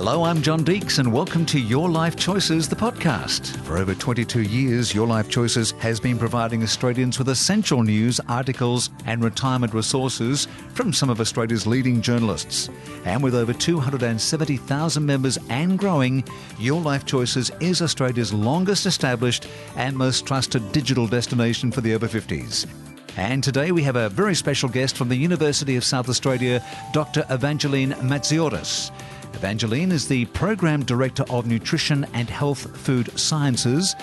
Hello, I'm John Deeks, and welcome to Your Life Choices, the podcast. For over 22 years, Your Life Choices has been providing Australians with essential news, articles, and retirement resources from some of Australia's leading journalists. And with over 270,000 members and growing, Your Life Choices is Australia's longest established and most trusted digital destination for the over 50s. And today we have a very special guest from the University of South Australia, Dr. Evangeline Mantzioris. Evangeline is the Program Director of Nutrition and Health Food Sciences,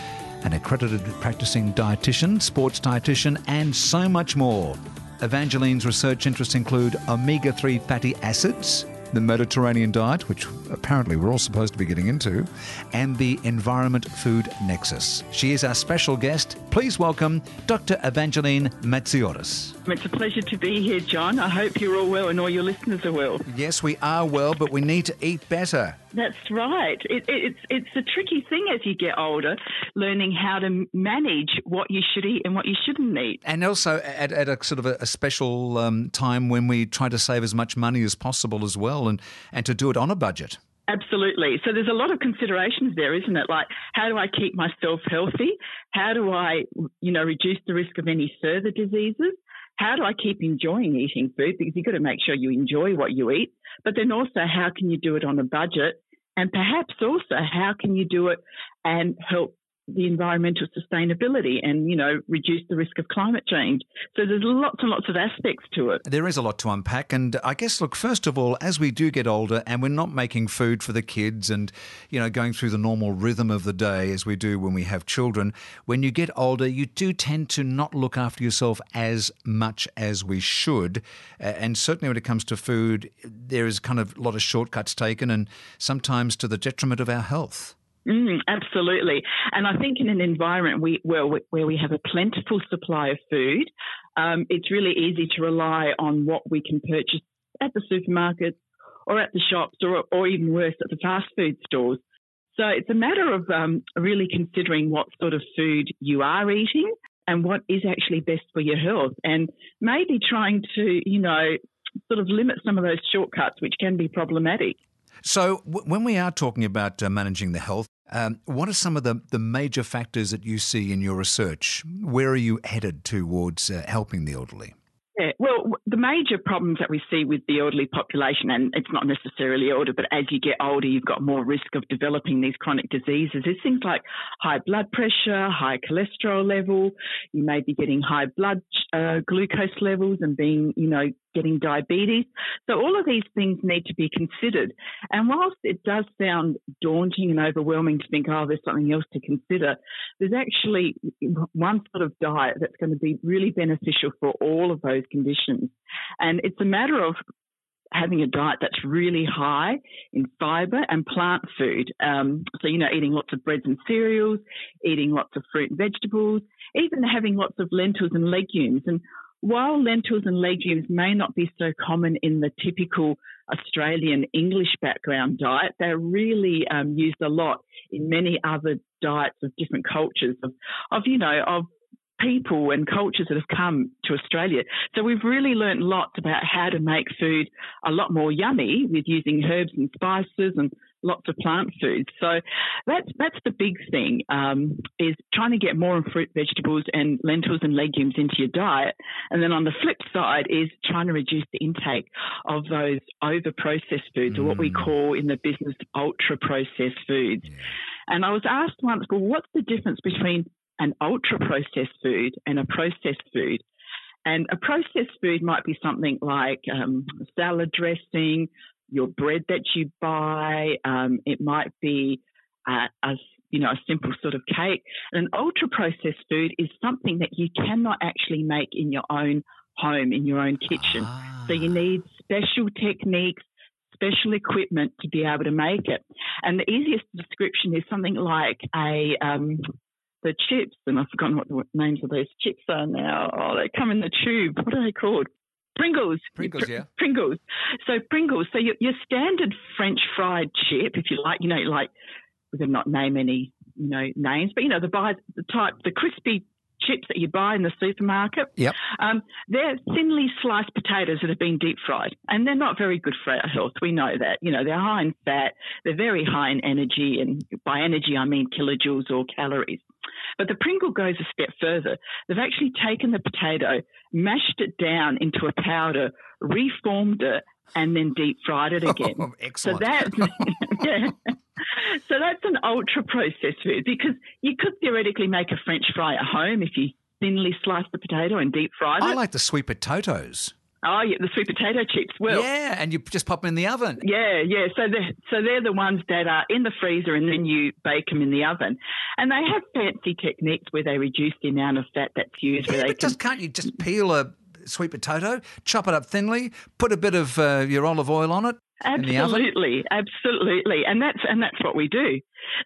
an accredited practicing dietitian, sports dietitian, and so much more. Evangeline's research interests include omega 3 fatty acids, the Mediterranean diet, which apparently we're all supposed to be getting into, and the Environment Food Nexus. She is our special guest. Please welcome Dr. Evangeline Mantzioris. It's a pleasure to be here, John. I hope you're all well and all your listeners are well. Yes, we are well, but we need to eat better. That's right. It, it, it's it's a tricky thing as you get older, learning how to manage what you should eat and what you shouldn't eat. And also at, at a sort of a, a special um, time when we try to save as much money as possible as well, and and to do it on a budget. Absolutely. So there's a lot of considerations there, isn't it? Like, how do I keep myself healthy? How do I, you know, reduce the risk of any further diseases? How do I keep enjoying eating food? Because you've got to make sure you enjoy what you eat. But then also, how can you do it on a budget? And perhaps also, how can you do it and help the environmental sustainability and, you know, reduce the risk of climate change. So there's lots and lots of aspects to it. There is a lot to unpack. And I guess, look, first of all, as we do get older and we're not making food for the kids and, you know, going through the normal rhythm of the day as we do when we have children, when you get older, you do tend to not look after yourself as much as we should. And certainly when it comes to food, there is kind of a lot of shortcuts taken and sometimes to the detriment of our health. Mm, absolutely. And I think in an environment we, where, where we have a plentiful supply of food, um, it's really easy to rely on what we can purchase at the supermarkets or at the shops or, or even worse, at the fast food stores. So it's a matter of um, really considering what sort of food you are eating and what is actually best for your health and maybe trying to, you know, sort of limit some of those shortcuts, which can be problematic. So, w- when we are talking about uh, managing the health, um, what are some of the, the major factors that you see in your research? Where are you headed towards uh, helping the elderly? Yeah, well, the major problems that we see with the elderly population, and it's not necessarily older, but as you get older, you've got more risk of developing these chronic diseases. Is things like high blood pressure, high cholesterol level. You may be getting high blood uh, glucose levels and being, you know, getting diabetes. So all of these things need to be considered. And whilst it does sound daunting and overwhelming to think, oh, there's something else to consider, there's actually one sort of diet that's going to be really beneficial for all of those conditions. And it's a matter of having a diet that's really high in fiber and plant food. Um, so, you know, eating lots of breads and cereals, eating lots of fruit and vegetables, even having lots of lentils and legumes. And while lentils and legumes may not be so common in the typical Australian English background diet, they're really um, used a lot in many other diets of different cultures of, of you know, of people and cultures that have come to Australia. So we've really learned lots about how to make food a lot more yummy with using herbs and spices and lots of plant foods. So that's that's the big thing um, is trying to get more fruit, vegetables, and lentils and legumes into your diet. And then on the flip side is trying to reduce the intake of those over processed foods, mm. or what we mm. call in the business ultra processed foods. Yeah. And I was asked once, well, what's the difference between an ultra processed food and a processed food? And a processed food might be something like um, salad dressing, your bread that you buy. Um, it might be uh, a you know a simple sort of cake. And an ultra processed food is something that you cannot actually make in your own home in your own kitchen. Ah. So you need special techniques. Special equipment to be able to make it, and the easiest description is something like a um, the chips, and I've forgotten what the names of those chips are now. Oh, they come in the tube. What are they called? Pringles. Pringles, yeah. Pringles. So Pringles. So your, your standard French fried chip, if you like, you know, like we are not name any, you know, names, but you know, the buy the type, the crispy chips that you buy in the supermarket. Yep. Um, they're thinly sliced potatoes that have been deep fried, and they're not very good for our health. We know that. You know, they're high in fat, they're very high in energy, and by energy I mean kilojoules or calories. But the Pringle goes a step further. They've actually taken the potato, mashed it down into a powder, reformed it, and then deep fried it again. Oh, excellent. So that, yeah. So that's an ultra processed food because you could theoretically make a French fry at home if you thinly slice the potato and deep fry it. I like the sweet potatoes. Oh, yeah, the sweet potato chips. Well, yeah, and you just pop them in the oven. Yeah, yeah. So they're, so they're the ones that are in the freezer and then you bake them in the oven. And they have fancy techniques where they reduce the amount of fat that's used. Yeah, where they but just can't you just peel a sweet potato, chop it up thinly, put a bit of uh, your olive oil on it, Absolutely, absolutely, and that's and that's what we do.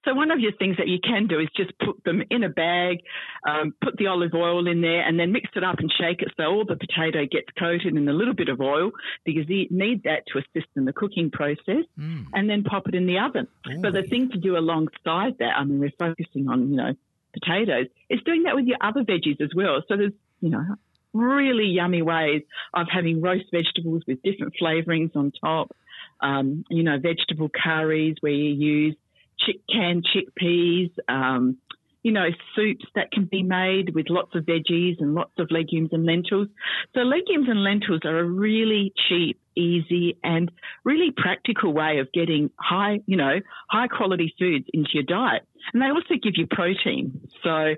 So one of your things that you can do is just put them in a bag, um, put the olive oil in there, and then mix it up and shake it so all the potato gets coated in a little bit of oil because you need that to assist in the cooking process, mm. and then pop it in the oven. Ooh. But the thing to do alongside that, I mean, we're focusing on you know potatoes, is doing that with your other veggies as well. So there's you know really yummy ways of having roast vegetables with different flavorings on top um, you know, vegetable curries where you use chick- canned chickpeas, um, you know, soups that can be made with lots of veggies and lots of legumes and lentils. So legumes and lentils are a really cheap, easy and really practical way of getting high, you know, high quality foods into your diet. And they also give you protein. So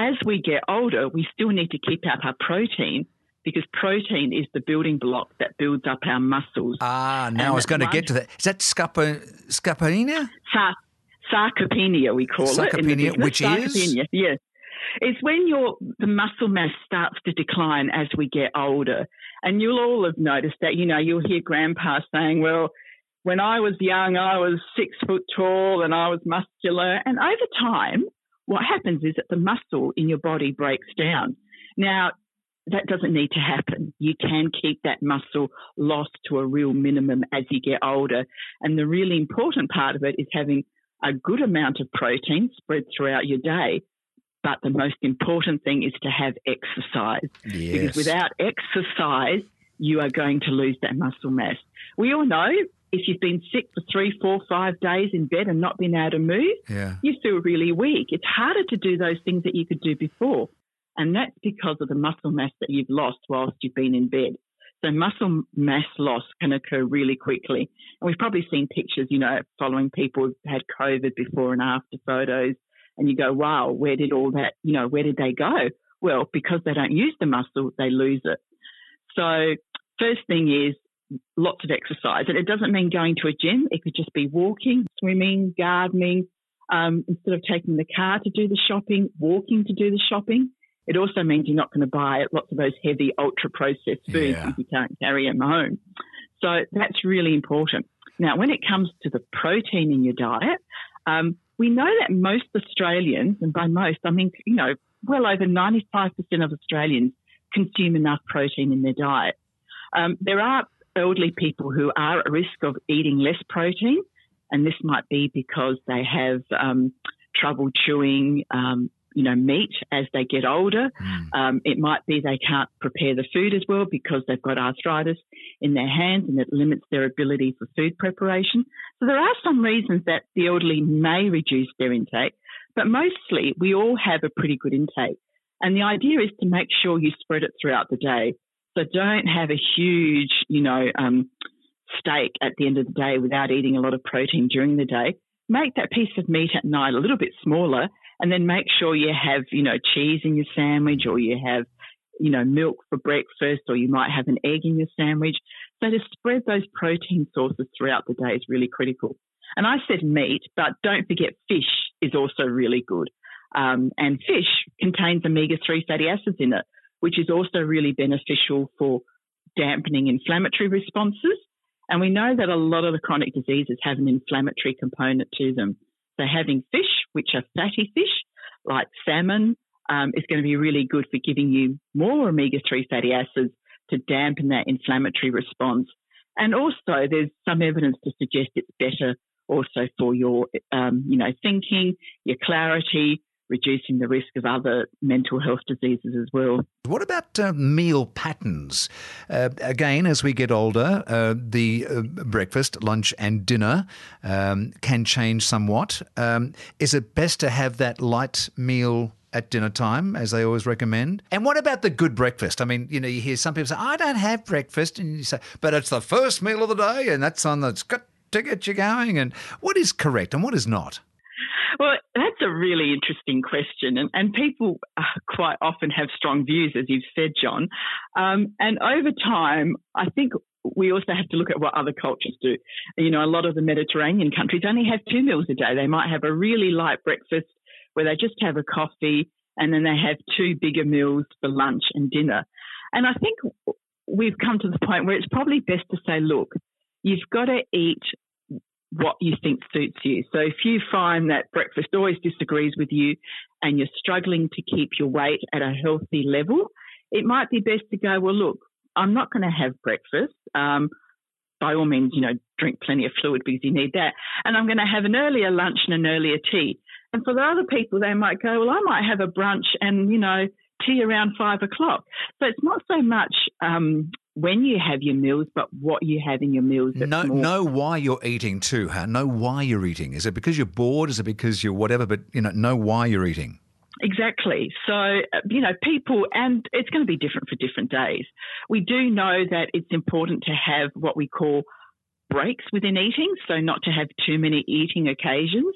as we get older, we still need to keep up our protein because protein is the building block that builds up our muscles. Ah, now and I was going to get to that. Is that? Sa- sarcopenia, we call sarcopenia, it. Which sarcopenia, is? Yes. It's when your the muscle mass starts to decline as we get older. And you'll all have noticed that, you know, you'll hear grandpa saying, well, when I was young, I was six foot tall and I was muscular. And over time, what happens is that the muscle in your body breaks down. Now, that doesn't need to happen. You can keep that muscle loss to a real minimum as you get older. And the really important part of it is having a good amount of protein spread throughout your day. But the most important thing is to have exercise. Yes. Because without exercise, you are going to lose that muscle mass. We all know if you've been sick for three, four, five days in bed and not been able to move, yeah. you feel really weak. It's harder to do those things that you could do before. And that's because of the muscle mass that you've lost whilst you've been in bed. So muscle mass loss can occur really quickly. And we've probably seen pictures, you know, following people who've had COVID before and after photos. And you go, wow, where did all that, you know, where did they go? Well, because they don't use the muscle, they lose it. So first thing is lots of exercise. And it doesn't mean going to a gym. It could just be walking, swimming, gardening. Um, instead of taking the car to do the shopping, walking to do the shopping. It also means you're not going to buy lots of those heavy, ultra processed foods Yeah. if you can't carry them home. So that's really important. Now, when it comes to the protein in your diet, um, we know that most Australians, and by most, I mean, you know, well over 95% of Australians consume enough protein in their diet. Um, there are elderly people who are at risk of eating less protein, and this might be because they have um, trouble chewing, um, you know, meat as they get older. Mm. Um, it might be they can't prepare the food as well because they've got arthritis in their hands and it limits their ability for food preparation. So there are some reasons that the elderly may reduce their intake, but mostly we all have a pretty good intake. And the idea is to make sure you spread it throughout the day. So don't have a huge, you know, um, steak at the end of the day without eating a lot of protein during the day. Make that piece of meat at night a little bit smaller and then make sure you have, you know, cheese in your sandwich or you have, you know, milk for breakfast or you might have an egg in your sandwich. So to spread those protein sources throughout the day is really critical. And I said meat, but don't forget fish is also really good. Um, and fish contains omega 3 fatty acids in it, which is also really beneficial for dampening inflammatory responses. And we know that a lot of the chronic diseases have an inflammatory component to them. So having fish, which are fatty fish, like salmon, um, is going to be really good for giving you more omega 3 fatty acids to dampen that inflammatory response. And also, there's some evidence to suggest it's better also for your, um, you know, thinking, your clarity, reducing the risk of other mental health diseases as well. What about uh, meal patterns? Uh, again, as we get older, uh, the uh, breakfast, lunch, and dinner um, can change somewhat. Um, is it best to have that light meal? At dinner time, as they always recommend. And what about the good breakfast? I mean, you know, you hear some people say, I don't have breakfast. And you say, but it's the first meal of the day, and that's on that's got to get you going. And what is correct and what is not? Well, that's a really interesting question, and, and people uh, quite often have strong views, as you've said, John. Um, and over time, I think we also have to look at what other cultures do. You know, a lot of the Mediterranean countries only have two meals a day. They might have a really light breakfast where they just have a coffee, and then they have two bigger meals for lunch and dinner. And I think we've come to the point where it's probably best to say, look, you've got to eat what you think suits you. So if you find that breakfast always disagrees with you and you're struggling to keep your weight at a healthy level, it might be best to go, well, look, I'm not going to have breakfast. Um, by all means, you know, drink plenty of fluid because you need that. And I'm going to have an earlier lunch and an earlier tea. And for the other people, they might go, well, I might have a brunch and, you know, tea around five o'clock. So it's not so much um, when you have your meals, but what you have in your meals. Know, know why you're eating too. Huh? Know why you're eating. Is it because you're bored? Is it because you're whatever? But you know, know why you're eating. Exactly. So, uh, you know, people, and it's going to be different for different days. We do know that it's important to have what we call breaks within eating. So, not to have too many eating occasions.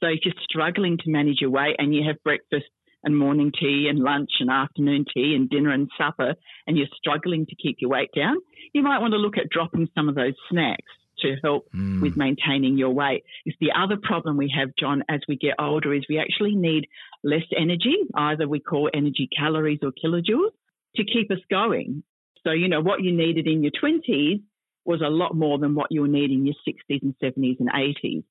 So, if you're struggling to manage your weight and you have breakfast and morning tea and lunch and afternoon tea and dinner and supper and you're struggling to keep your weight down, you might want to look at dropping some of those snacks to help mm. with maintaining your weight. Is the other problem we have, John, as we get older is we actually need less energy, either we call energy calories or kilojoules, to keep us going. So, you know, what you needed in your 20s was a lot more than what you'll need in your 60s and 70s and 80s.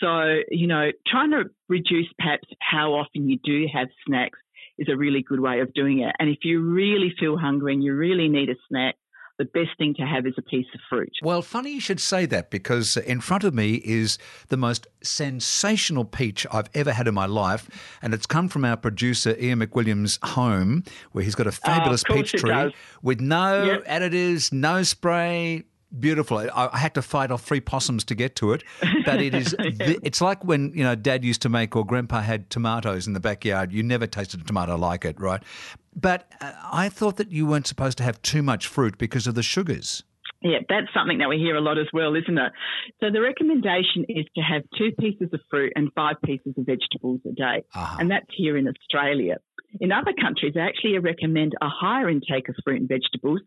So, you know, trying to reduce perhaps how often you do have snacks is a really good way of doing it. And if you really feel hungry and you really need a snack, the best thing to have is a piece of fruit. Well, funny you should say that because in front of me is the most sensational peach I've ever had in my life. And it's come from our producer, Ian McWilliams' home, where he's got a oh, fabulous oh, peach tree with no yep. additives, no spray, beautiful. I, I, had to fight off three possums to get to it, but it is. it's like when you know Dad used to make or Grandpa had tomatoes in the backyard. You never tasted a tomato like it, right? But uh, I thought that you weren't supposed to have too much fruit because of the sugars. Yeah, that's something that we hear a lot as well, isn't it? So the recommendation is to have two pieces of fruit and five pieces of vegetables a day, uh-huh. and that's here in Australia. In other countries, they actually recommend a higher intake of fruit and vegetables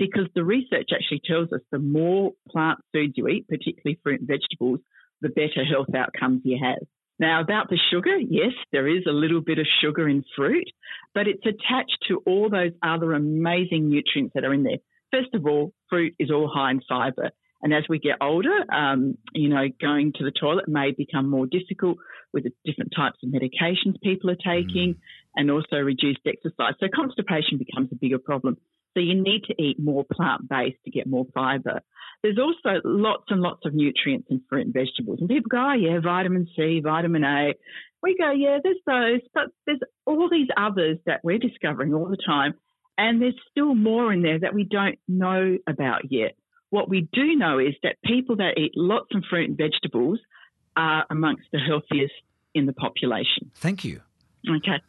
because the research actually tells us the more plant foods you eat, particularly fruit and vegetables, the better health outcomes you have. Now, about the sugar, yes, there is a little bit of sugar in fruit, but it's attached to all those other amazing nutrients that are in there. First of all, fruit is all high in fiber. And as we get older, um, you know, going to the toilet may become more difficult with the different types of medications people are taking mm. and also reduced exercise. So constipation becomes a bigger problem. So you need to eat more plant based to get more fiber. There's also lots and lots of nutrients in fruit and vegetables. And people go, oh, yeah, vitamin C, vitamin A. We go, yeah, there's those, but there's all these others that we're discovering all the time. And there's still more in there that we don't know about yet. What we do know is that people that eat lots of fruit and vegetables are amongst the healthiest in the population. Thank you. Okay.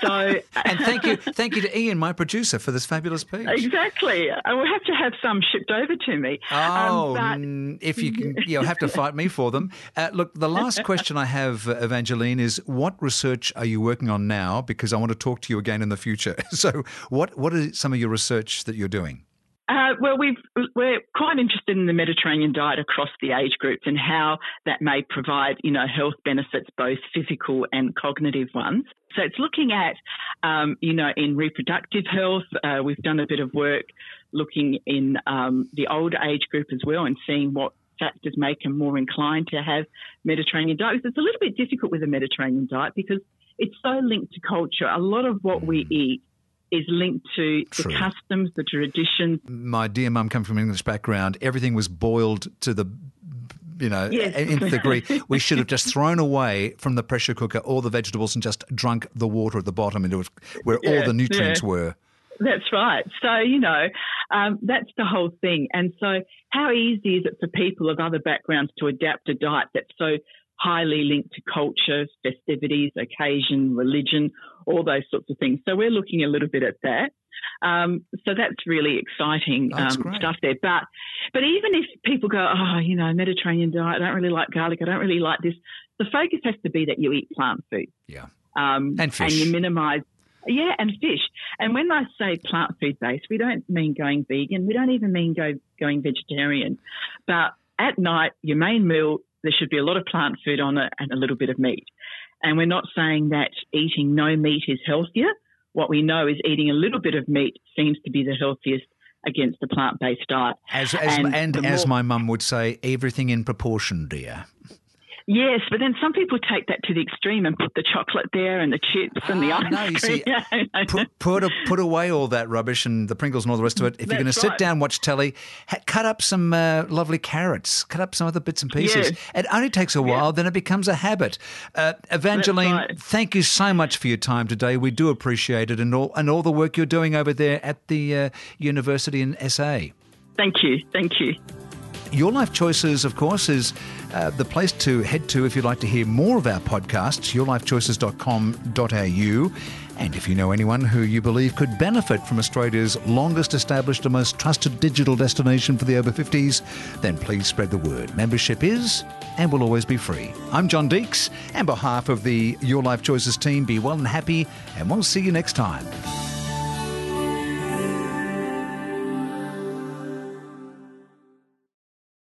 So And thank you thank you to Ian, my producer, for this fabulous piece. Exactly. I will have to have some shipped over to me. Oh um, but... if you can you'll have to fight me for them. Uh, look, the last question I have, uh, Evangeline, is what research are you working on now? Because I want to talk to you again in the future. So what what are some of your research that you're doing? Uh, well, we are quite interested in the Mediterranean diet across the age groups and how that may provide, you know, health benefits, both physical and cognitive ones. So it's looking at, um, you know, in reproductive health. Uh, we've done a bit of work looking in um, the older age group as well and seeing what factors make them more inclined to have Mediterranean diet. It's a little bit difficult with the Mediterranean diet because it's so linked to culture. A lot of what we eat is linked to True. the customs, the traditions. My dear mum, coming from an English background, everything was boiled to the you know, yes. nth degree. we should have just thrown away from the pressure cooker all the vegetables and just drunk the water at the bottom into where yeah, all the nutrients yeah. were. That's right. So, you know, um, that's the whole thing. And so, how easy is it for people of other backgrounds to adapt a diet that's so highly linked to culture, festivities, occasion, religion, all those sorts of things? So, we're looking a little bit at that. Um, so that's really exciting um, stuff there. But but even if people go, oh, you know, Mediterranean diet, I don't really like garlic, I don't really like this. The focus has to be that you eat plant food. Yeah. Um, and fish. And you minimise. Yeah, and fish. And when I say plant food based, we don't mean going vegan. We don't even mean go going vegetarian. But at night, your main meal, there should be a lot of plant food on it and a little bit of meat. And we're not saying that eating no meat is healthier what we know is eating a little bit of meat seems to be the healthiest against the plant based diet. As, as, and, and as my mum would say, everything in proportion, dear. Yes, but then some people take that to the extreme and put the chocolate there and the chips and the ice no, you cream. See, put, put, put, away all that rubbish and the Pringles and all the rest of it. If That's you're going to sit right. down, watch telly, ha- cut up some uh, lovely carrots, cut up some other bits and pieces. Yes. It only takes a while, yeah. then it becomes a habit. Uh, Evangeline, right. thank you so much for your time today. We do appreciate it and all, and all the work you're doing over there at the uh, university in SA. Thank you. Thank you. Your Life Choices, of course, is uh, the place to head to if you'd like to hear more of our podcasts, yourlifechoices.com.au. And if you know anyone who you believe could benefit from Australia's longest established and most trusted digital destination for the over 50s, then please spread the word. Membership is and will always be free. I'm John Deeks, and behalf of the Your Life Choices team, be well and happy, and we'll see you next time.